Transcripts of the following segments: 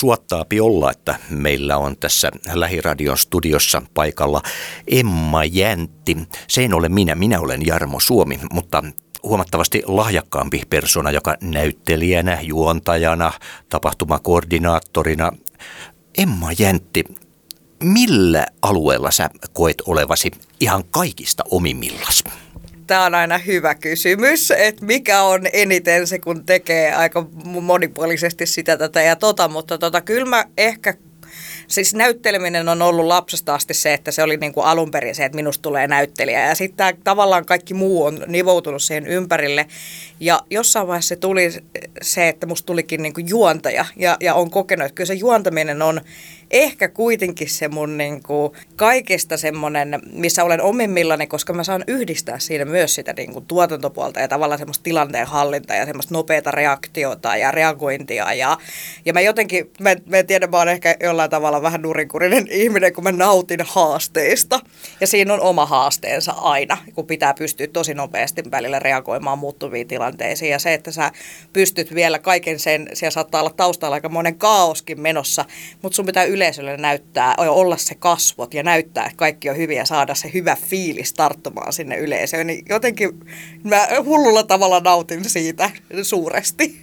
suottaapi olla, että meillä on tässä Lähiradion studiossa paikalla Emma Jäntti. Se en ole minä, minä olen Jarmo Suomi, mutta huomattavasti lahjakkaampi persona, joka näyttelijänä, juontajana, tapahtumakoordinaattorina. Emma Jäntti, millä alueella sä koet olevasi ihan kaikista omimmillas? Tämä on aina hyvä kysymys, että mikä on eniten se, kun tekee aika monipuolisesti sitä tätä ja tota, mutta tota, kyllä mä ehkä siis näytteleminen on ollut lapsesta asti se, että se oli niin kuin alun perin se, että minusta tulee näyttelijä. Ja sitten tavallaan kaikki muu on nivoutunut siihen ympärille. Ja jossain vaiheessa tuli se, että musta tulikin niin kuin juontaja. Ja, ja on kokenut, että kyllä se juontaminen on ehkä kuitenkin se mun niin kuin kaikista semmoinen, missä olen omimmillani, koska mä saan yhdistää siinä myös sitä niin kuin tuotantopuolta ja tavallaan semmoista tilanteen hallintaa ja semmoista nopeata reaktiota ja reagointia. Ja, ja mä jotenkin, mä, mä en tiedä, mä oon ehkä jollain tavalla vähän nurinkurinen ihminen, kun mä nautin haasteista. Ja siinä on oma haasteensa aina, kun pitää pystyä tosi nopeasti välillä reagoimaan muuttuviin tilanteisiin. Ja se, että sä pystyt vielä kaiken sen, siellä saattaa olla taustalla aika monen kaoskin menossa, mutta sun pitää yleisölle näyttää, olla se kasvot ja näyttää, että kaikki on hyviä ja saada se hyvä fiilis tarttumaan sinne yleisöön. Niin jotenkin mä hullulla tavalla nautin siitä suuresti.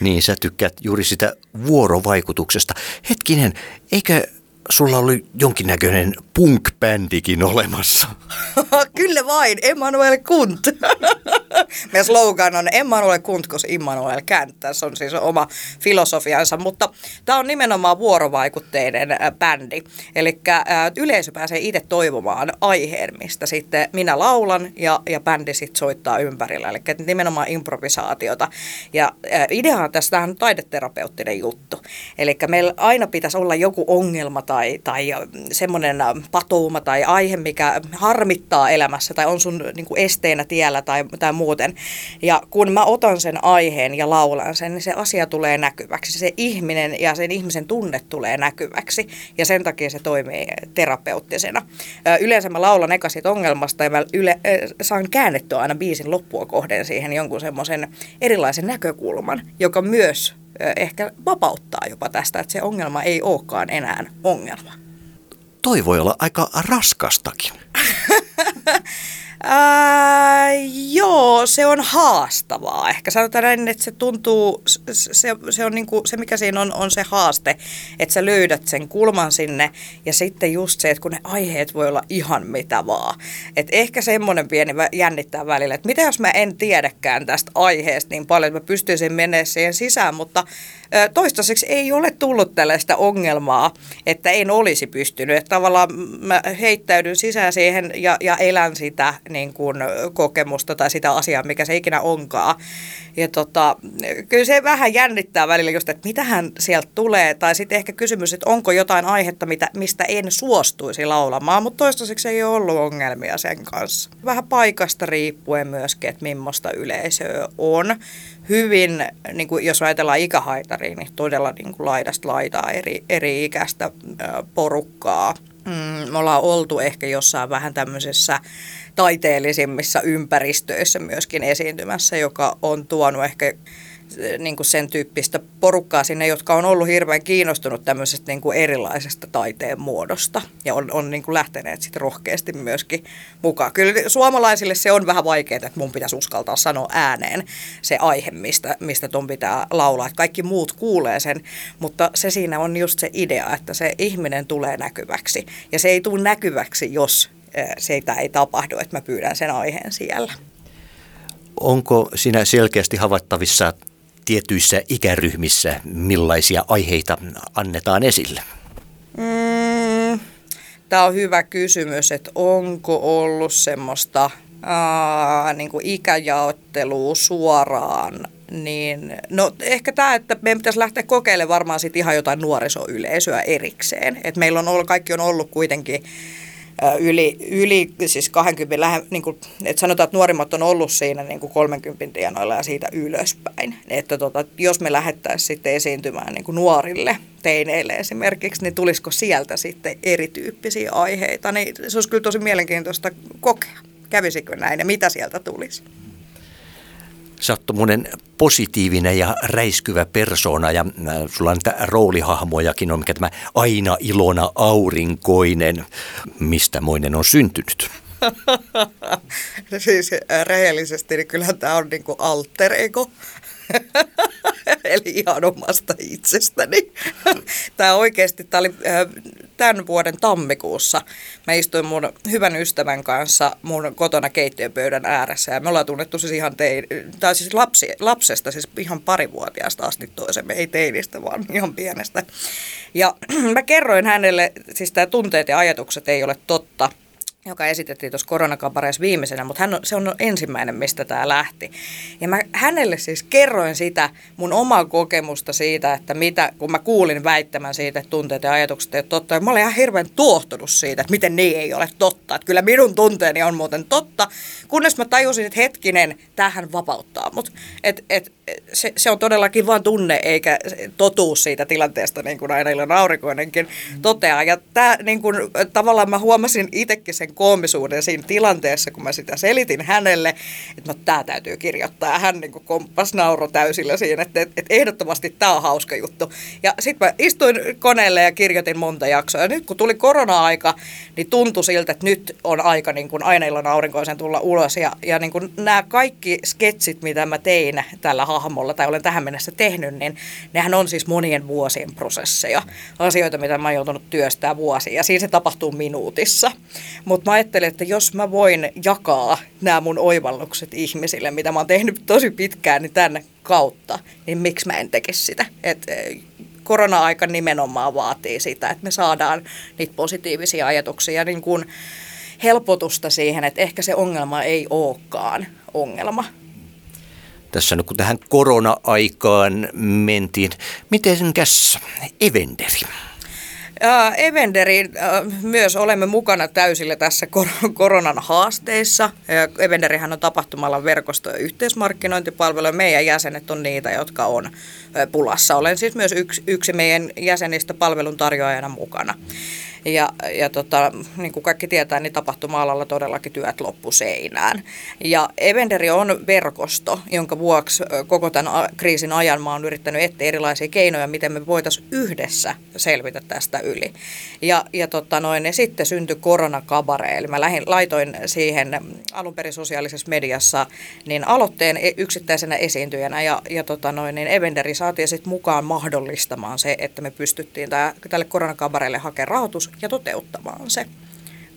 Niin, sä tykkäät juuri sitä vuorovaikutuksesta. Hetkinen, eikö sulla oli jonkinnäköinen punk-bändikin olemassa. Kyllä vain, Emmanuel Kunt. Meidän slogan on Emmanuel Kunt, koska Immanuel Känt. Tässä on siis oma filosofiansa, mutta tämä on nimenomaan vuorovaikutteinen äh, bändi. Eli äh, yleisö pääsee itse toivomaan aiheen, mistä sitten minä laulan ja, ja bändi sitten soittaa ympärillä. Eli nimenomaan improvisaatiota. Ja äh, ideahan tästä on taideterapeuttinen juttu. Eli meillä aina pitäisi olla joku ongelma tai, tai semmoinen patouma tai aihe, mikä harmittaa elämässä tai on sun niin kuin esteenä tiellä tai, tai muuten. Ja kun mä otan sen aiheen ja laulan sen, niin se asia tulee näkyväksi. Se ihminen ja sen ihmisen tunne tulee näkyväksi ja sen takia se toimii terapeuttisena. Yleensä mä laulan eka siitä ongelmasta ja mä yle, saan käännettyä aina biisin loppua kohden siihen jonkun semmoisen erilaisen näkökulman, joka myös ehkä vapauttaa jopa tästä, että se ongelma ei olekaan enää ongelma toi voi olla aika raskastakin. Ää, joo, se on haastavaa. Ehkä sanotaan näin, että se tuntuu, se, se, on niinku, se mikä siinä on, on se haaste, että sä löydät sen kulman sinne ja sitten just se, että kun ne aiheet voi olla ihan mitä vaan. Että ehkä semmoinen pieni jännittää välillä, että mitä jos mä en tiedäkään tästä aiheesta niin paljon, että mä pystyisin menemään siihen sisään, mutta toistaiseksi ei ole tullut tällaista ongelmaa, että en olisi pystynyt. Että tavallaan mä heittäydyn sisään siihen ja, ja elän sitä niin kuin, kokemusta tai sitä asiaa, mikä se ikinä onkaan. Ja tota, kyllä se vähän jännittää välillä just, että mitähän sieltä tulee. Tai sitten ehkä kysymys, että onko jotain aihetta, mitä, mistä en suostuisi laulamaan, mutta toistaiseksi ei ole ollut ongelmia sen kanssa. Vähän paikasta riippuen myöskin, että millaista yleisöä on hyvin, niin kuin jos ajatellaan ikähaitariin, niin todella niin kuin laidasta laitaa eri, eri ikäistä porukkaa. Mm, me ollaan oltu ehkä jossain vähän tämmöisessä taiteellisimmissa ympäristöissä myöskin esiintymässä, joka on tuonut ehkä niin kuin sen tyyppistä porukkaa sinne, jotka on ollut hirveän kiinnostunut tämmöisestä niin kuin erilaisesta taiteen muodosta ja on, on niin kuin lähteneet sitten rohkeasti myöskin mukaan. Kyllä suomalaisille se on vähän vaikeaa, että mun pitäisi uskaltaa sanoa ääneen se aihe, mistä, mistä ton pitää laulaa. Että kaikki muut kuulee sen, mutta se siinä on just se idea, että se ihminen tulee näkyväksi ja se ei tule näkyväksi, jos se ei tapahdu, että mä pyydän sen aiheen siellä. Onko sinä selkeästi havaittavissa tietyissä ikäryhmissä, millaisia aiheita annetaan esille? Mm, Tämä on hyvä kysymys, että onko ollut semmoista ää, niin kuin ikäjaottelua suoraan niin, no ehkä tämä, että meidän pitäisi lähteä kokeilemaan varmaan sit ihan jotain nuorisoyleisöä erikseen. Et meillä on ollut, kaikki on ollut kuitenkin yli, yli siis 20, lähe, niin kuin, että sanotaan, että nuorimmat on ollut siinä niin kuin 30 tienoilla ja siitä ylöspäin. Että tota, jos me lähettäisiin sitten esiintymään niin kuin nuorille teineille esimerkiksi, niin tulisiko sieltä sitten erityyppisiä aiheita, niin se olisi kyllä tosi mielenkiintoista kokea. Kävisikö näin ja mitä sieltä tulisi? Sä oot positiivinen ja räiskyvä persoona ja äh, sulla on roolihahmojakin on, mikä tämä aina ilona aurinkoinen. Mistä moinen on syntynyt? siis äh, rehellisesti, niin kyllähän tämä on niinku alter ego. Eli ihan omasta itsestäni. Tämä oikeasti, tämä oli äh, tämän vuoden tammikuussa. Mä istuin mun hyvän ystävän kanssa mun kotona keittiöpöydän ääressä ja me ollaan tunnettu siis ihan tein, tai siis lapsi, lapsesta, siis ihan parivuotiaasta asti toisemme, ei teinistä, vaan ihan pienestä. Ja mä kerroin hänelle, siis tämä tunteet ja ajatukset ei ole totta, joka esitettiin tuossa koronakabareessa viimeisenä, mutta hän on, se on ensimmäinen, mistä tämä lähti. Ja mä hänelle siis kerroin sitä mun omaa kokemusta siitä, että mitä, kun mä kuulin väittämän siitä, että tunteet ja ajatukset ei ole totta. Ja mä olin ihan hirveän tuohtunut siitä, että miten niin ei ole totta. Että kyllä minun tunteeni on muuten totta, kunnes mä tajusin, että hetkinen, tähän vapauttaa mut. Et, et, se, se on todellakin vain tunne eikä totuus siitä tilanteesta, niin kuin aina Ilon aurinkoinenkin toteaa. Ja tämä niin kuin, tavallaan mä huomasin itsekin sen koomisuuden siinä tilanteessa, kun mä sitä selitin hänelle, että no tämä täytyy kirjoittaa. Ja hän niin kuin komppas nauro täysillä siinä, että, että, ehdottomasti tämä on hauska juttu. Ja sitten mä istuin koneelle ja kirjoitin monta jaksoa. Ja nyt kun tuli korona-aika, niin tuntui siltä, että nyt on aika niin kuin aina Ilon aurinkoisen tulla ulos. Ja, ja niin kuin nämä kaikki sketsit, mitä mä tein tällä hahmolla tai olen tähän mennessä tehnyt, niin nehän on siis monien vuosien prosesseja. Asioita, mitä mä oon joutunut työstää vuosia. Siinä se tapahtuu minuutissa. Mutta mä ajattelin, että jos mä voin jakaa nämä mun oivallukset ihmisille, mitä mä oon tehnyt tosi pitkään, niin tänne kautta, niin miksi mä en tekisi sitä? Et, e, korona-aika nimenomaan vaatii sitä, että me saadaan niitä positiivisia ajatuksia niin kuin helpotusta siihen, että ehkä se ongelma ei olekaan ongelma, tässä nyt kun tähän korona-aikaan mentiin. Mitenkäs Evenderi? Ja Evenderi, myös olemme mukana täysillä tässä koronan haasteissa. Evenderihän on tapahtumalla verkosto- ja yhteismarkkinointipalvelu. Meidän jäsenet on niitä, jotka on pulassa. Olen siis myös yksi, yksi meidän jäsenistä palveluntarjoajana mukana. Ja, ja tota, niin kuin kaikki tietää, niin tapahtuma-alalla todellakin työt loppu seinään. Ja Evenderi on verkosto, jonka vuoksi koko tämän kriisin ajan mä oon yrittänyt etsiä erilaisia keinoja, miten me voitaisiin yhdessä selvitä tästä yli. Ja, ja tota noin, ja sitten syntyi koronakabare, eli mä lähin, laitoin siihen alun perin sosiaalisessa mediassa niin aloitteen e, yksittäisenä esiintyjänä, ja, ja tota noin, niin Evenderi saatiin sitten mukaan mahdollistamaan se, että me pystyttiin tää, tälle koronakabareelle hakemaan rahoitus ja toteuttamaan se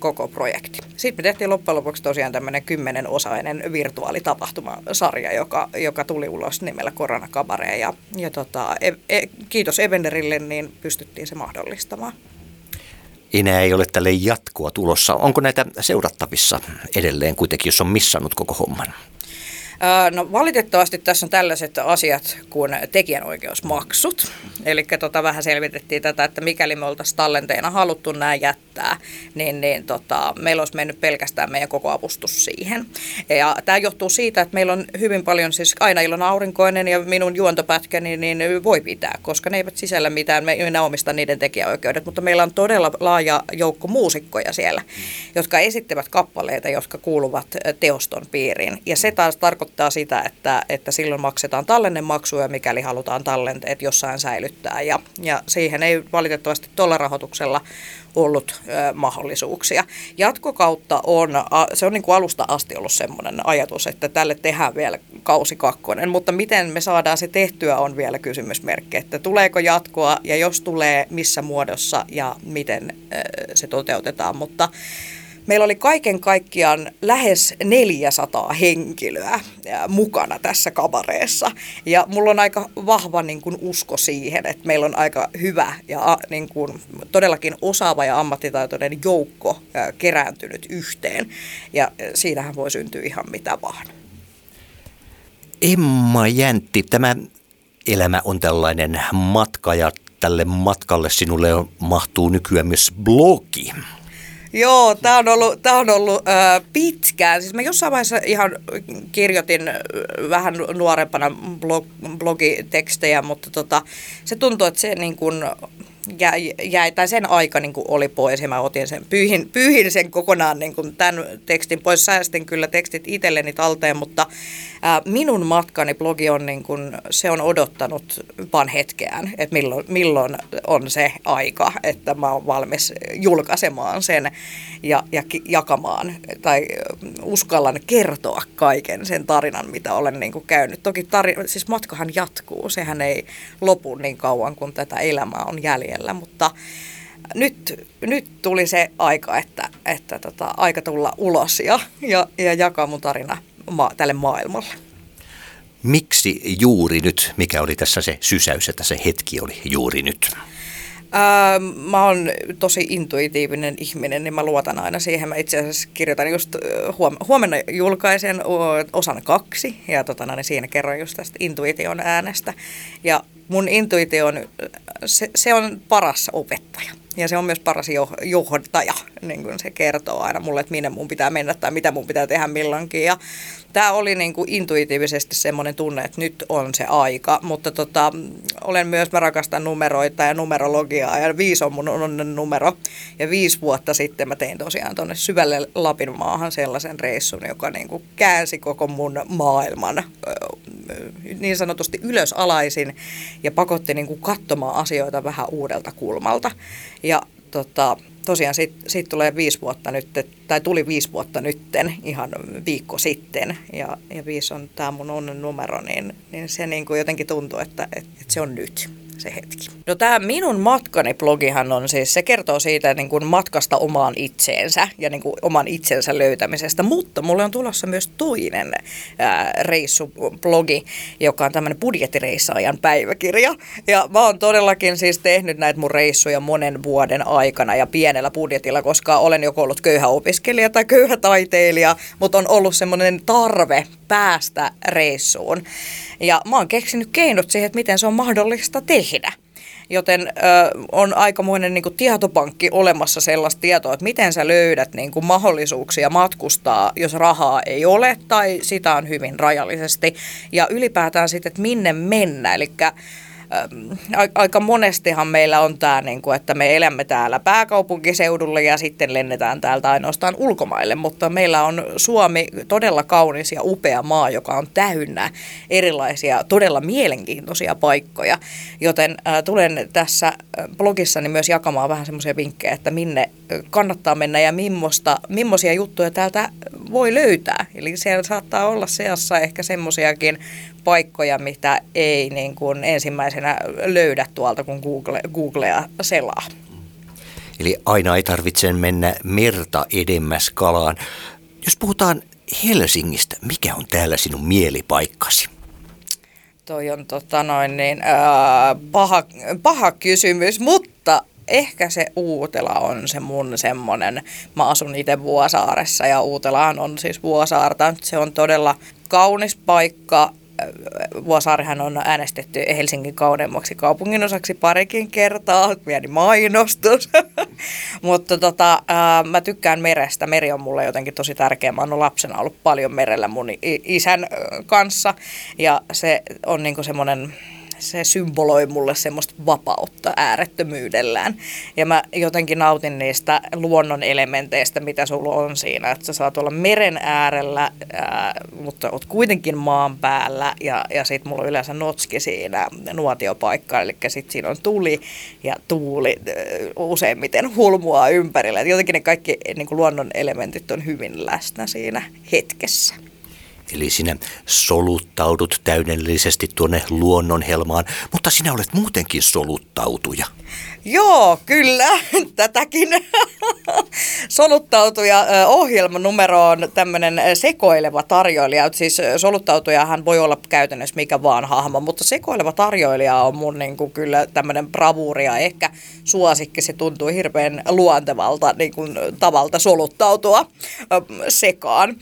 koko projekti. Sitten me tehtiin loppujen lopuksi tosiaan tämmöinen kymmenenosainen virtuaalitapahtumasarja, joka, joka tuli ulos nimellä Koronakabare. Ja, ja tota, e, e, kiitos Evenderille, niin pystyttiin se mahdollistamaan. Enää ei ole tälle jatkoa tulossa. Onko näitä seurattavissa edelleen kuitenkin, jos on missannut koko homman? No valitettavasti tässä on tällaiset asiat kuin tekijänoikeusmaksut. Eli tota, vähän selvitettiin tätä, että mikäli me oltaisiin tallenteena haluttu nämä jättää, niin, niin tota, meillä olisi mennyt pelkästään meidän koko avustus siihen. Ja tämä johtuu siitä, että meillä on hyvin paljon, siis aina ilon aurinkoinen ja minun juontopätkäni, niin, niin voi pitää, koska ne eivät sisällä mitään, me en omista niiden tekijäoikeudet, mutta meillä on todella laaja joukko muusikkoja siellä, jotka esittävät kappaleita, jotka kuuluvat teoston piiriin. Ja se taas tarkoittaa, tarkoittaa sitä, että, että silloin maksetaan tallennemaksuja, mikäli halutaan tallenteet jossain säilyttää. Ja, ja siihen ei valitettavasti tuolla rahoituksella ollut ö, mahdollisuuksia. Jatkokautta on, a, se on niin kuin alusta asti ollut semmoinen ajatus, että tälle tehdään vielä kausi kakkonen, mutta miten me saadaan se tehtyä on vielä kysymysmerkki, että tuleeko jatkoa ja jos tulee, missä muodossa ja miten ö, se toteutetaan, mutta Meillä oli kaiken kaikkiaan lähes 400 henkilöä mukana tässä kabareessa. Ja mulla on aika vahva niin kuin, usko siihen, että meillä on aika hyvä ja niin kuin, todellakin osaava ja ammattitaitoinen joukko kerääntynyt yhteen. Ja siinähän voi syntyä ihan mitä vaan. Emma Jäntti, tämä elämä on tällainen matka ja tälle matkalle sinulle mahtuu nykyään myös blogi. Joo, tämä on ollut, tää on ollut äh, pitkään. Siis mä jossain vaiheessa ihan kirjoitin vähän nuorempana blog, blogitekstejä, mutta tota, se tuntuu, että se niin kun, jäi, jäi, tai sen aika niin kuin oli pois ja mä otin sen, pyyhin, pyyhin sen kokonaan niin kuin tämän tekstin pois. Säästin kyllä tekstit itselleni talteen, mutta ää, minun matkani blogi on niin kuin, se on odottanut vaan hetkeään, että milloin, milloin on se aika, että mä oon valmis julkaisemaan sen ja, ja jakamaan tai uskallan kertoa kaiken sen tarinan, mitä olen niin kuin käynyt. Toki tarina, siis matkahan jatkuu, sehän ei lopu niin kauan kuin tätä elämää on jäljellä, mutta nyt, nyt tuli se aika, että, että tota, aika tulla ulos ja, ja, ja jakaa mun tarina ma- tälle maailmalle. Miksi juuri nyt? Mikä oli tässä se sysäys, että se hetki oli juuri nyt? Ää, mä oon tosi intuitiivinen ihminen, niin mä luotan aina siihen. Mä itse asiassa kirjoitan just huomenna julkaisen osan kaksi ja tota, niin siinä kerron just tästä intuition äänestä. Ja mun intuitio on, se, se on paras opettaja. Ja se on myös paras johtaja, niin kuin se kertoo aina mulle, että minne mun pitää mennä tai mitä mun pitää tehdä milloinkin. Ja tämä oli niin kuin intuitiivisesti semmoinen tunne, että nyt on se aika, mutta tota, olen myös, mä rakastan numeroita ja numerologiaa ja viisi on mun onnen numero. Ja viisi vuotta sitten mä tein tosiaan tuonne syvälle Lapin maahan sellaisen reissun, joka niin kuin käänsi koko mun maailman niin sanotusti ylösalaisin ja pakotti niin kuin katsomaan asioita vähän uudelta kulmalta. Ja tota, tosiaan siitä, siitä tulee viisi vuotta nyt, tai tuli viisi vuotta nytten ihan viikko sitten, ja, ja viisi on tämä mun onnen numero, niin, niin se niin kuin jotenkin tuntuu, että, että, että se on nyt se hetki. No tämä minun matkani blogihan on siis, se kertoo siitä niin kuin matkasta omaan itseensä ja niin kuin oman itsensä löytämisestä, mutta mulle on tulossa myös toinen ää, reissublogi, joka on tämmöinen budjettireissaajan päiväkirja. Ja mä oon todellakin siis tehnyt näitä mun reissuja monen vuoden aikana ja pienellä budjetilla, koska olen joko ollut köyhä opiskelija tai köyhä taiteilija, mutta on ollut semmoinen tarve päästä reissuun. Ja mä oon keksinyt keinot siihen, että miten se on mahdollista tehdä. Joten ö, on aikamoinen niin kuin, tietopankki olemassa sellaista tietoa, että miten sä löydät niin kuin, mahdollisuuksia matkustaa, jos rahaa ei ole tai sitä on hyvin rajallisesti. Ja ylipäätään sitten, että minne mennä. Eli aika monestihan meillä on tämä, niin kuin, että me elämme täällä pääkaupunkiseudulla ja sitten lennetään täältä ainoastaan ulkomaille, mutta meillä on Suomi todella kaunis ja upea maa, joka on täynnä erilaisia todella mielenkiintoisia paikkoja, joten äh, tulen tässä blogissani myös jakamaan vähän semmoisia vinkkejä, että minne kannattaa mennä ja millaisia millaisia juttuja täältä voi löytää. Eli siellä saattaa olla seassa ehkä semmoisiakin paikkoja, mitä ei niin kuin ensimmäisenä löydä tuolta, kun Google, Googlea selaa. Eli aina ei tarvitse mennä merta edemmäs kalaan. Jos puhutaan Helsingistä, mikä on täällä sinun mielipaikkasi? Toi on tota noin niin, ää, paha, paha kysymys, mutta ehkä se Uutela on se mun semmonen, mä asun itse Vuosaaressa ja Uutelahan on siis Vuosaarta. Se on todella kaunis paikka, Vuosaarihan on äänestetty Helsingin kauneimmaksi kaupungin osaksi parikin kertaa, pieni mainostus. Mutta tota, ää, mä tykkään merestä. Meri on mulle jotenkin tosi tärkeä. Mä oon lapsena ollut paljon merellä mun isän kanssa ja se on niinku semmoinen se symboloi mulle semmoista vapautta äärettömyydellään. Ja mä jotenkin nautin niistä luonnon elementeistä, mitä sulla on siinä. Että sä saat olla meren äärellä, ää, mutta oot kuitenkin maan päällä. Ja, ja sit mulla on yleensä notski siinä nuotiopaikka, eli sit siinä on tuli ja tuuli useimmiten hulmua ympärillä. Et jotenkin ne kaikki niin luonnon elementit on hyvin läsnä siinä hetkessä. Eli sinä soluttaudut täydellisesti tuonne luonnonhelmaan, mutta sinä olet muutenkin soluttautuja. Joo, kyllä, tätäkin. Soluttautuja ohjelman numero on tämmöinen sekoileva tarjoilija. Siis soluttautujahan voi olla käytännössä mikä vaan hahmo, mutta sekoileva tarjoilija on mun niin kuin, kyllä tämmöinen bravuuri ja ehkä suosikki. Se tuntuu hirveän luontevalta niin kuin, tavalta soluttautua sekaan.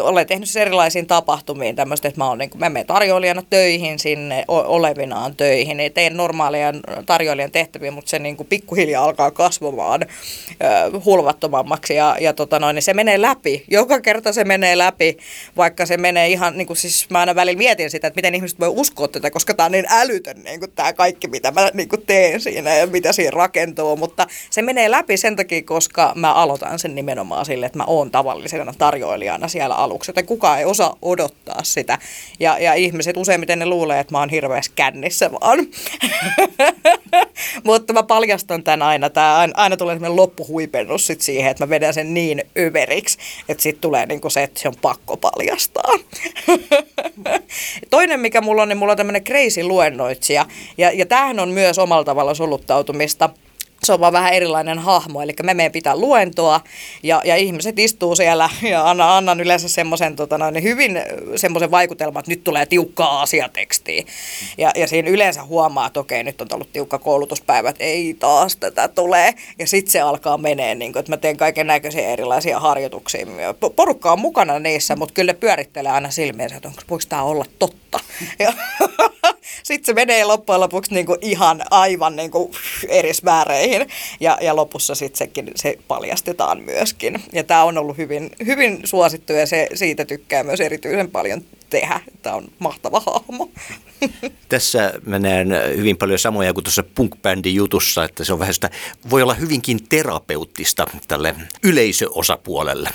Olen tehnyt erilaisia erilaisiin tapahtumiin tämmöistä, että mä, olen, niin kuin, mä menen tarjoilijana töihin sinne, olevinaan töihin. Ei teen normaalia tarjoilijan tehtäviä, mutta se niin kuin pikkuhiljaa alkaa kasvamaan äh, hulvattomammaksi ja, ja tota noin, niin se menee läpi. Joka kerta se menee läpi, vaikka se menee ihan, niin kuin siis mä aina välillä mietin sitä, että miten ihmiset voi uskoa tätä, koska tämä on niin älytön niin kuin tämä kaikki, mitä mä niin kuin teen siinä ja mitä siinä rakentuu, mutta se menee läpi sen takia, koska mä aloitan sen nimenomaan sille, että mä oon tavallisena tarjoilijana siellä aluksi, joten kukaan ei osaa odottaa sitä. Ja, ja ihmiset useimmiten ne luulee, että mä oon hirveässä kännissä vaan. mutta mä paljastan tämän aina. Tää aina, aina tulee semmoinen loppuhuipennus sit siihen, että mä vedän sen niin överiksi, että sitten tulee niinku se, että se on pakko paljastaa. Toinen, mikä mulla on, niin mulla on tämmöinen crazy luennoitsija. Ja, ja tämähän on myös omalla tavalla soluttautumista se on vaan vähän erilainen hahmo, eli me meidän pitää luentoa ja, ja ihmiset istuu siellä ja annan, annan yleensä semmoisen tota noin, hyvin semmoisen vaikutelman, että nyt tulee tiukkaa asiatekstiä. Ja, ja siinä yleensä huomaa, että okei, nyt on ollut tiukka koulutuspäivä, että ei taas tätä tulee. Ja sitten se alkaa menee, niin kuin, että mä teen kaiken näköisiä erilaisia harjoituksia. Porukka on mukana niissä, mutta kyllä ne pyörittelee aina silmiensä, että onko, voiko tämä olla totta. Ja sitten se menee loppujen lopuksi niin kuin ihan aivan niin kuin eri sfääreihin. Ja, ja lopussa sitten sekin se paljastetaan myöskin. Ja tämä on ollut hyvin, hyvin suosittu ja se, siitä tykkää myös erityisen paljon tehdä. Tämä on mahtava hahmo. Tässä mä näen hyvin paljon samoja kuin tuossa punk jutussa, että se on vähän sitä, voi olla hyvinkin terapeuttista tälle yleisöosapuolelle.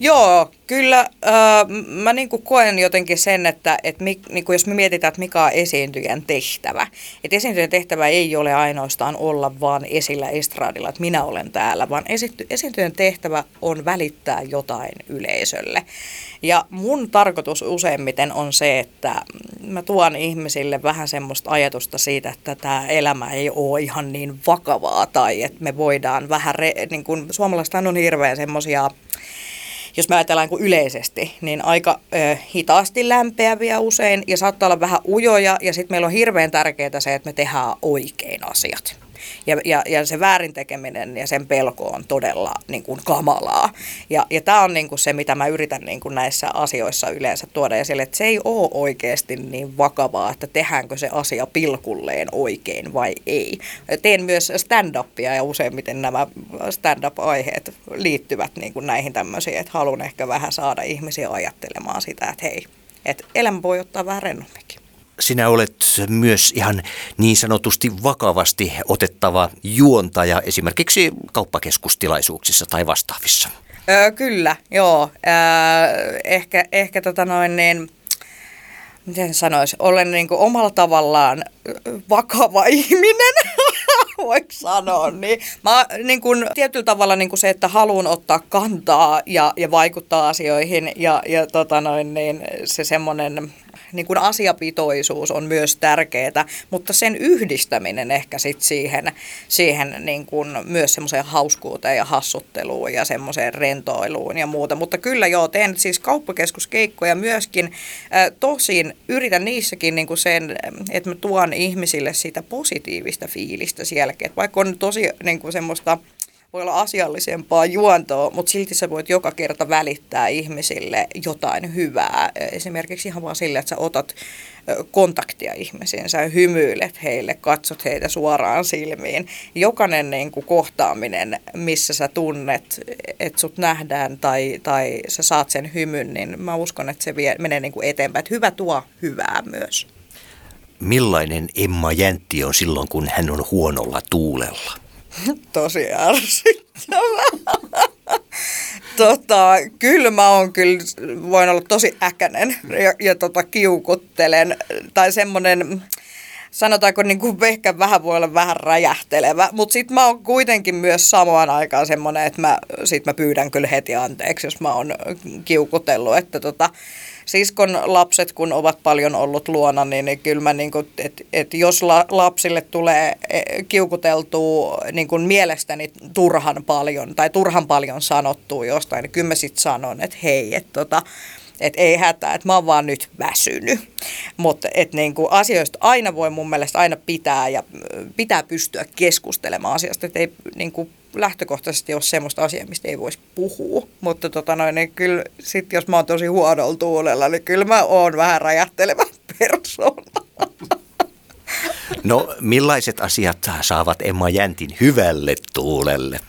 Joo, kyllä äh, mä niin kuin koen jotenkin sen, että, että mi, niin kuin jos me mietitään, että mikä on esiintyjän tehtävä. Että esiintyjän tehtävä ei ole ainoastaan olla vaan esillä estraadilla, että minä olen täällä, vaan esity, esiintyjän tehtävä on välittää jotain yleisölle. Ja mun tarkoitus useimmiten on se, että mä tuon ihmisille vähän semmoista ajatusta siitä, että tämä elämä ei ole ihan niin vakavaa tai että me voidaan vähän, re, niin kuin suomalaiset on hirveän semmoisia jos me ajatellaan niin yleisesti, niin aika ö, hitaasti lämpeäviä usein ja saattaa olla vähän ujoja ja sitten meillä on hirveän tärkeää se, että me tehdään oikein asiat. Ja, ja, ja se väärin tekeminen ja sen pelko on todella niin kuin kamalaa. Ja, ja tämä on niin kuin se, mitä mä yritän niin kuin näissä asioissa yleensä tuoda esille, että se ei ole oikeasti niin vakavaa, että tehdäänkö se asia pilkulleen oikein vai ei. Teen myös stand-upia ja useimmiten nämä stand-up-aiheet liittyvät niin kuin näihin tämmöisiin, että haluan ehkä vähän saada ihmisiä ajattelemaan sitä, että hei, että elämä voi ottaa vähän rennomminkin sinä olet myös ihan niin sanotusti vakavasti otettava juontaja esimerkiksi kauppakeskustilaisuuksissa tai vastaavissa. Öö, kyllä, joo. Öö, ehkä ehkä tota noin niin, miten sanoisi, olen niin kuin omalla tavallaan vakava ihminen, voiko sanoa. Niin, mä niin kuin, tietyllä tavalla niin kuin se, että haluan ottaa kantaa ja, ja vaikuttaa asioihin ja, ja tota noin, niin, se semmoinen niin kuin asiapitoisuus on myös tärkeää, mutta sen yhdistäminen ehkä sit siihen, siihen niin kuin myös semmoiseen hauskuuteen ja hassutteluun ja semmoiseen rentoiluun ja muuta. Mutta kyllä joo, teen siis kauppakeskuskeikkoja myöskin. Tosin yritän niissäkin niin kuin sen, että mä tuon ihmisille sitä positiivista fiilistä sielläkin. Vaikka on tosi niin kuin semmoista voi olla asiallisempaa juontoa, mutta silti sä voit joka kerta välittää ihmisille jotain hyvää. Esimerkiksi ihan vaan sille, että sä otat kontaktia ihmisiin, sä hymyilet heille, katsot heitä suoraan silmiin. Jokainen niin kuin kohtaaminen, missä sä tunnet, että sut nähdään tai, tai sä saat sen hymyn, niin mä uskon, että se vie, menee niin kuin eteenpäin. Että hyvä tuo hyvää myös. Millainen Emma Jäntti on silloin, kun hän on huonolla tuulella? Tosi ärsyttävää. tota, kyllä mä oon kyllä, voin olla tosi äkänen ja, ja tota, kiukuttelen. Tai semmoinen, sanotaanko niin kuin ehkä vähän voi olla vähän räjähtelevä, mutta sitten mä oon kuitenkin myös samaan aikaan semmoinen, että mä, sit mä pyydän kyllä heti anteeksi, jos mä oon kiukutellut, että tota, siskon lapset, kun ovat paljon ollut luona, niin, kyllä mä, niin kuin, et, et jos la, lapsille tulee e, kiukuteltua niin kuin mielestäni turhan paljon, tai turhan paljon sanottua jostain, niin kyllä mä sitten sanon, että hei, että tota, että ei hätää, että mä oon vaan nyt väsynyt. Mutta niinku asioista aina voi mun mielestä aina pitää ja pitää pystyä keskustelemaan asiasta, että ei niinku lähtökohtaisesti ole semmoista asiaa, mistä ei voisi puhua. Mutta tota noin, niin kyllä sit jos mä oon tosi huonolla tuulella, niin kyllä mä oon vähän rajatteleva persoona. No millaiset asiat saavat Emma Jäntin hyvälle tuulelle?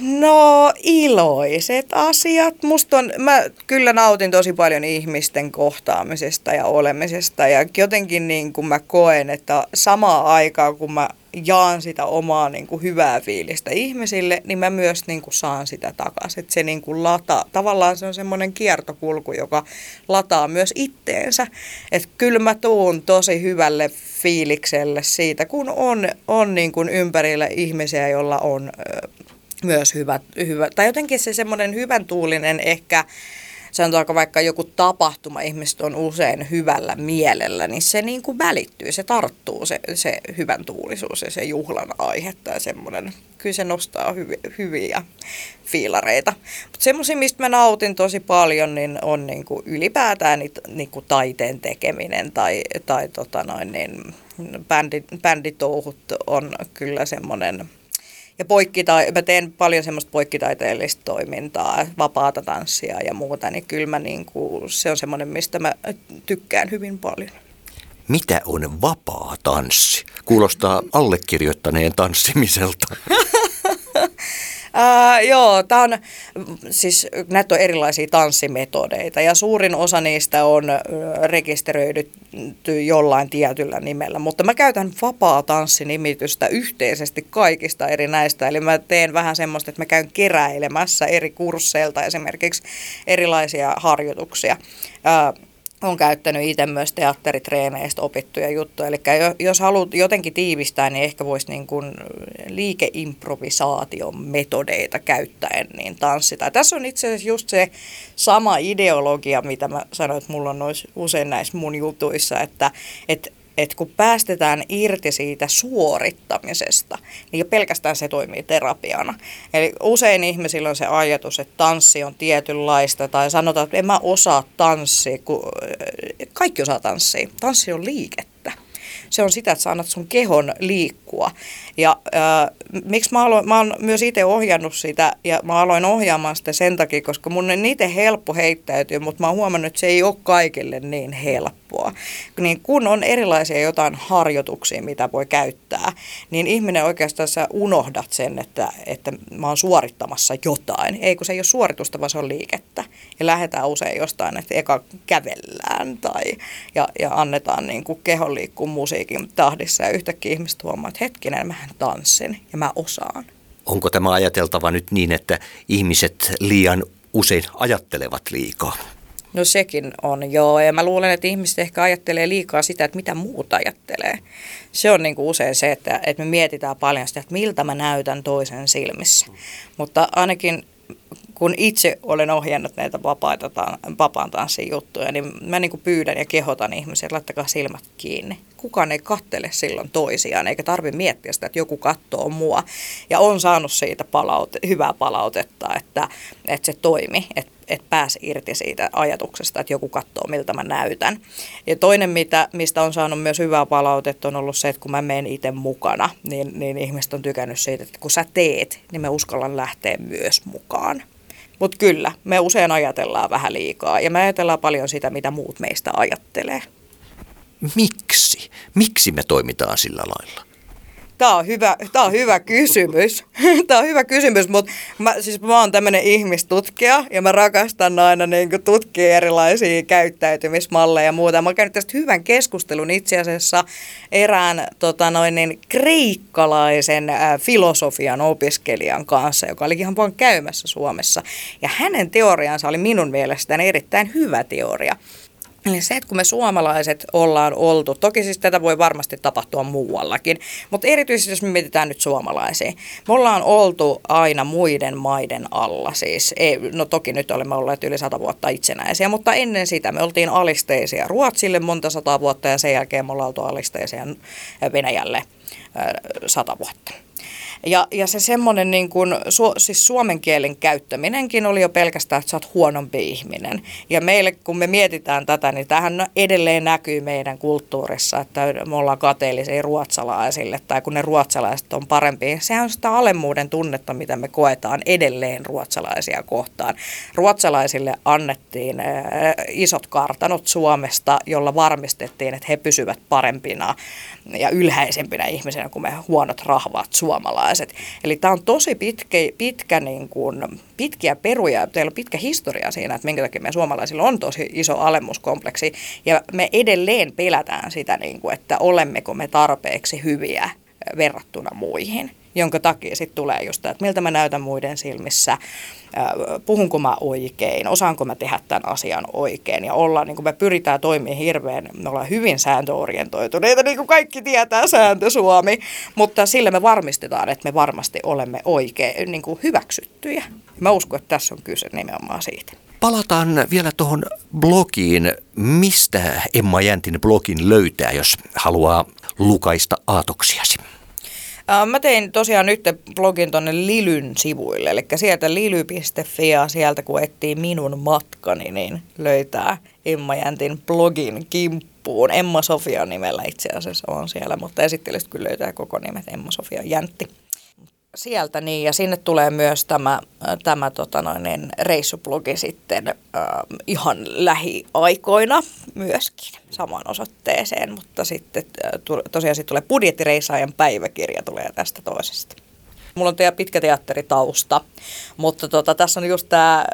No iloiset asiat. Musta on, mä kyllä nautin tosi paljon ihmisten kohtaamisesta ja olemisesta ja jotenkin niin kuin mä koen, että samaa aikaa kun mä jaan sitä omaa niin kuin hyvää fiilistä ihmisille, niin mä myös niin kuin saan sitä takaisin. Että se niin kuin lataa, tavallaan se on semmoinen kiertokulku, joka lataa myös itteensä. Että kyllä mä tuun tosi hyvälle fiilikselle siitä, kun on, on niin kuin ympärillä ihmisiä, joilla on myös hyvä, hyvä tai jotenkin se semmoinen hyvän tuulinen ehkä, sanotaanko vaikka joku tapahtuma, ihmiset on usein hyvällä mielellä, niin se niin kuin välittyy, se tarttuu se, se hyvän tuulisuus ja se juhlan aihe tai semmoinen, kyllä se nostaa hyvi, hyviä fiilareita. Mutta semmoisia, mistä mä nautin tosi paljon, niin on niin kuin ylipäätään niin, niin kuin taiteen tekeminen tai, tai tota noin, niin, bändi, bänditouhut on kyllä semmoinen ja poikkita- mä teen paljon semmoista poikkitaiteellista toimintaa, vapaata tanssia ja muuta, niin kyllä mä niin kuin, se on semmoinen, mistä mä tykkään hyvin paljon. Mitä on vapaa tanssi? Kuulostaa allekirjoittaneen tanssimiselta. Ää, joo, tämä on, siis näitä on erilaisia tanssimetodeita ja suurin osa niistä on rekisteröidytty jollain tietyllä nimellä, mutta mä käytän vapaa tanssinimitystä yhteisesti kaikista eri näistä, eli mä teen vähän semmoista, että mä käyn keräilemässä eri kursseilta esimerkiksi erilaisia harjoituksia. Ää, on käyttänyt itse myös teatteritreeneistä opittuja juttuja. Eli jos haluat jotenkin tiivistää, niin ehkä voisi niin kuin liikeimprovisaation metodeita käyttäen niin tanssita. Tässä on itse asiassa just se sama ideologia, mitä mä sanoin, että mulla on usein näissä mun jutuissa, että, että että kun päästetään irti siitä suorittamisesta, niin jo pelkästään se toimii terapiana. Eli usein ihmisillä on se ajatus, että tanssi on tietynlaista, tai sanotaan, että en mä osaa tanssia, kun kaikki osaa tanssia. Tanssi on liikettä se on sitä, että sä annat sun kehon liikkua. Ja äh, miksi mä, aloin, mä oon myös itse ohjannut sitä ja mä aloin ohjaamaan sitä sen takia, koska mun on itse helppo heittäytyä, mutta mä oon huomannut, että se ei ole kaikille niin helppoa. Niin kun on erilaisia jotain harjoituksia, mitä voi käyttää, niin ihminen oikeastaan sä unohdat sen, että, että mä oon suorittamassa jotain. Ei kun se ei ole suoritusta, vaan se on liikettä. Ja lähdetään usein jostain, että eka kävellään tai, ja, ja annetaan niin kuin kehon liikkua musiikin tahdissa. Ja yhtäkkiä ihmiset huomaa, että hetkinen, mä tanssin ja mä osaan. Onko tämä ajateltava nyt niin, että ihmiset liian usein ajattelevat liikaa? No sekin on, joo. Ja mä luulen, että ihmiset ehkä ajattelee liikaa sitä, että mitä muuta ajattelee. Se on niin kuin usein se, että, että me mietitään paljon sitä, että miltä mä näytän toisen silmissä. Mutta ainakin kun itse olen ohjannut näitä vapaita, vapaan tanssin juttuja, niin mä niin kuin pyydän ja kehotan ihmisiä, että laittakaa silmät kiinni. Kukaan ei kattele silloin toisiaan, eikä tarvitse miettiä sitä, että joku katsoo mua. Ja on saanut siitä palaute, hyvää palautetta, että, että se toimi, että että pääse irti siitä ajatuksesta, että joku katsoo, miltä mä näytän. Ja toinen, mitä, mistä on saanut myös hyvää palautetta, on ollut se, että kun mä menen itse mukana, niin, niin ihmiset on tykännyt siitä, että kun sä teet, niin mä uskallan lähteä myös mukaan. Mutta kyllä, me usein ajatellaan vähän liikaa ja me ajatellaan paljon sitä, mitä muut meistä ajattelee. Miksi? Miksi me toimitaan sillä lailla? Tämä on hyvä, tämä on hyvä kysymys. Tämä on hyvä kysymys, mutta mä, siis mä oon tämmöinen ihmistutkija ja mä rakastan aina niin tutkia erilaisia käyttäytymismalleja ja muuta. Mä oon käynyt tästä hyvän keskustelun itse asiassa erään tota noin, niin, kreikkalaisen filosofian opiskelijan kanssa, joka oli ihan vaan käymässä Suomessa. Ja hänen teoriansa oli minun mielestäni erittäin hyvä teoria. Eli se, että kun me suomalaiset ollaan oltu, toki siis tätä voi varmasti tapahtua muuallakin, mutta erityisesti jos me mietitään nyt suomalaisia, me ollaan oltu aina muiden maiden alla siis. Ei, no toki nyt olemme olleet yli sata vuotta itsenäisiä, mutta ennen sitä me oltiin alisteisia Ruotsille monta sata vuotta ja sen jälkeen me ollaan oltu alisteisia Venäjälle sata vuotta. Ja, ja se semmoinen niin kuin, su, siis suomen kielen käyttäminenkin oli jo pelkästään, että sä oot huonompi ihminen. Ja meille, kun me mietitään tätä, niin tähän edelleen näkyy meidän kulttuurissa, että me ollaan kateellisia ruotsalaisille, tai kun ne ruotsalaiset on parempi. Sehän on sitä alemmuuden tunnetta, mitä me koetaan edelleen ruotsalaisia kohtaan. Ruotsalaisille annettiin äh, isot kartanot Suomesta, jolla varmistettiin, että he pysyvät parempina ja ylhäisempinä ihmisinä kuin me huonot rahvaat suomalaiset. Eli tämä on tosi pitkä, pitkä niin kuin, pitkiä peruja ja teillä on pitkä historia siinä, että minkä takia me suomalaisilla on tosi iso alemmuskompleksi ja me edelleen pelätään sitä, niin kuin, että olemmeko me tarpeeksi hyviä verrattuna muihin jonka takia sitten tulee just tämä, että miltä mä näytän muiden silmissä, puhunko mä oikein, osaanko mä tehdä tämän asian oikein ja ollaan, niin kuin me pyritään toimimaan hirveän, me ollaan hyvin sääntöorientoituneita, niin kuin kaikki tietää sääntö Suomi, mutta sillä me varmistetaan, että me varmasti olemme oikein niin kuin hyväksyttyjä. Mä uskon, että tässä on kyse nimenomaan siitä. Palataan vielä tuohon blogiin. Mistä Emma Jäntin blogin löytää, jos haluaa lukaista aatoksiasi? Mä tein tosiaan nyt blogin tuonne Lilyn sivuille, eli sieltä lily.fi ja sieltä kun etsii minun matkani, niin löytää Emma Jäntin blogin kimppuun. Emma Sofia nimellä itse asiassa on siellä, mutta esittelystä kyllä löytää koko nimet Emma Sofia Jäntti sieltä niin, ja sinne tulee myös tämä, tämä tota noin, niin reissublogi sitten äh, ihan lähiaikoina myöskin samaan osoitteeseen, mutta sitten äh, tosiaan sitten tulee budjettireissaajan päiväkirja tulee tästä toisesta. Mulla on teidän pitkä teatteritausta, mutta tota, tässä on just tämä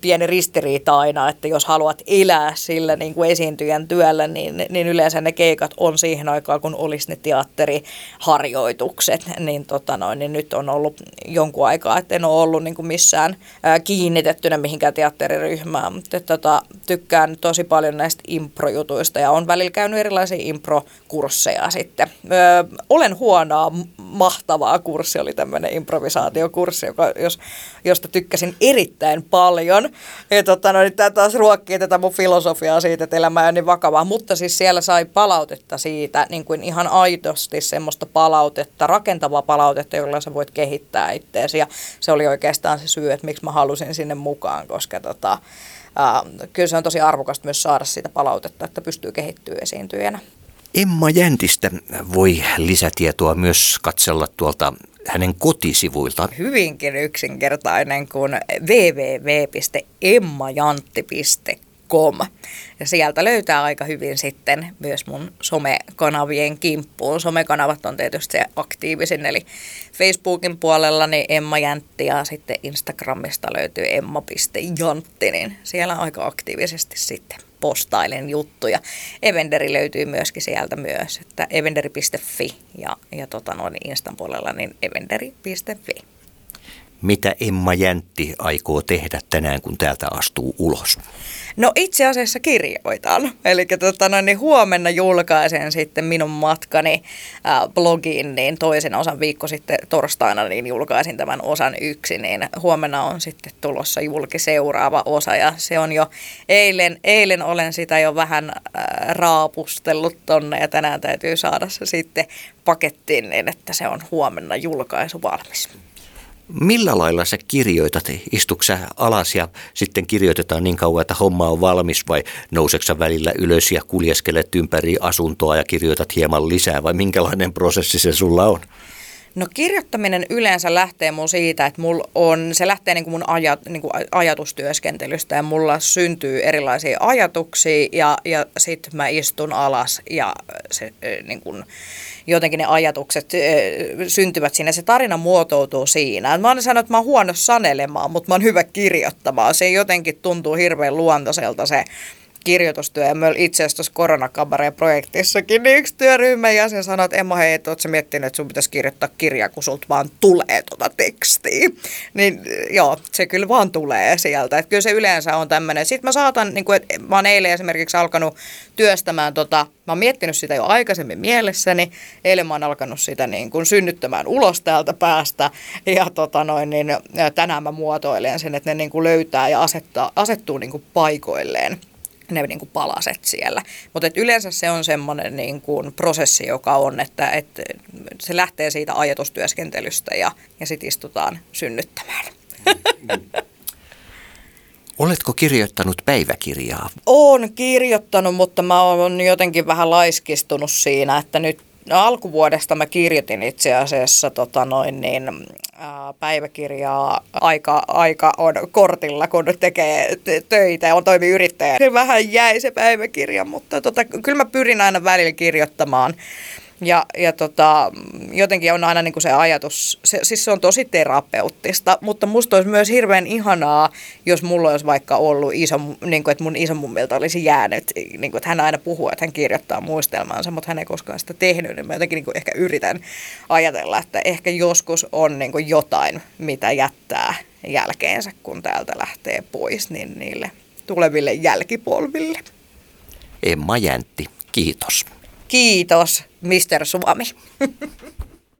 pieni ristiriita aina, että jos haluat elää sillä niin kuin esiintyjän työllä, niin, niin yleensä ne keikat on siihen aikaan, kun olisi ne teatteriharjoitukset. Niin, tota noin, niin nyt on ollut jonkun aikaa, että en ole ollut niin kuin missään ää, kiinnitettynä mihinkään teatteriryhmään, mutta tota, tykkään tosi paljon näistä improjutuista ja on välillä käynyt erilaisia improkursseja sitten. Öö, olen huonoa, mahtavaa kurssi oli tämmöinen improvisaatiokurssi, joka, jos, josta tykkäsin erittäin paljon. Ja tota, no, niin tämä taas ruokkii tätä mun filosofiaa siitä, että elämä on niin vakavaa. Mutta siis siellä sai palautetta siitä, niin kuin ihan aidosti semmoista palautetta, rakentavaa palautetta, jolla sä voit kehittää itseäsi. Ja se oli oikeastaan se syy, että miksi mä halusin sinne mukaan, koska tota, Uh, kyllä se on tosi arvokasta myös saada sitä palautetta, että pystyy kehittyä esiintyjänä. Emma Jäntistä voi lisätietoa myös katsella tuolta hänen kotisivuiltaan. Hyvinkin yksinkertainen kuin www.emmajantti.com. Ja sieltä löytää aika hyvin sitten myös mun somekanavien kimppuun. Somekanavat on tietysti se aktiivisin, eli Facebookin puolella niin Emma Jäntti ja sitten Instagramista löytyy emma.jantti, niin siellä aika aktiivisesti sitten postailen juttuja. Evenderi löytyy myöskin sieltä myös, että evenderi.fi ja, ja tota noin Instan puolella niin evenderi.fi. Mitä Emma Jäntti aikoo tehdä tänään, kun täältä astuu ulos? No itse asiassa kirjoitan. Eli tota, no, niin huomenna julkaisen sitten minun matkani äh, blogiin, niin toisen osan viikko sitten torstaina niin julkaisin tämän osan yksi, niin huomenna on sitten tulossa julki seuraava osa ja se on jo eilen, eilen olen sitä jo vähän äh, raapustellut tonne ja tänään täytyy saada se sitten pakettiin niin, että se on huomenna julkaisu valmis. Millä lailla sä kirjoitat? Istuksä alas ja sitten kirjoitetaan niin kauan, että homma on valmis vai nouseksä välillä ylös ja kuljeskelet ympäri asuntoa ja kirjoitat hieman lisää vai minkälainen prosessi se sulla on? No kirjoittaminen yleensä lähtee mun siitä, että mulla on, se lähtee niin kuin mun ajat, niin kuin ajatustyöskentelystä ja mulla syntyy erilaisia ajatuksia ja, ja sitten mä istun alas ja se niin kuin, jotenkin ne ajatukset syntyvät siinä. Se tarina muotoutuu siinä. Mä oon sanonut, että mä oon huono sanelemaan, mutta mä oon hyvä kirjoittamaan. Se jotenkin tuntuu hirveän luontoiselta se kirjoitustyö. Ja meillä itse asiassa tuossa koronakabareen projektissakin niin yksi työryhmän jäsen sanoi, että Emma, hei, että miettinyt, että sun pitäisi kirjoittaa kirja, kun sulta vaan tulee tuota tekstiä. Niin joo, se kyllä vaan tulee sieltä. Että kyllä se yleensä on tämmöinen. Sitten mä saatan, niin kuin, että mä oon eilen esimerkiksi alkanut työstämään tota, mä oon miettinyt sitä jo aikaisemmin mielessäni. Eilen mä oon alkanut sitä niin kuin synnyttämään ulos täältä päästä. Ja tota noin, niin, tänään mä muotoilen sen, että ne niin kuin löytää ja asettaa, asettuu niin kuin paikoilleen ne niin kuin palaset siellä. Mutta yleensä se on semmoinen niin kuin prosessi, joka on, että, että se lähtee siitä ajatustyöskentelystä ja, ja sitten istutaan synnyttämään. Oletko kirjoittanut päiväkirjaa? Olen kirjoittanut, mutta mä oon jotenkin vähän laiskistunut siinä, että nyt No, alkuvuodesta mä kirjoitin itse asiassa tota noin niin, ää, päiväkirjaa aika, aika on kortilla, kun tekee töitä ja on toimi yrittäjä. Vähän jäi se päiväkirja, mutta tota, kyllä mä pyrin aina välillä kirjoittamaan ja, ja tota, jotenkin on aina niin kuin se ajatus, se, siis se on tosi terapeuttista, mutta musta olisi myös hirveän ihanaa, jos mulla olisi vaikka ollut iso, niin kuin, että mun isomummilta olisi jäänyt, niin kuin, että hän aina puhuu, että hän kirjoittaa muistelmaansa, mutta hän ei koskaan sitä tehnyt, niin mä jotenkin niin kuin ehkä yritän ajatella, että ehkä joskus on niin kuin jotain, mitä jättää jälkeensä, kun täältä lähtee pois, niin niille tuleville jälkipolville. Emma Jäntti, kiitos. Kiitos, Mr. Suomi.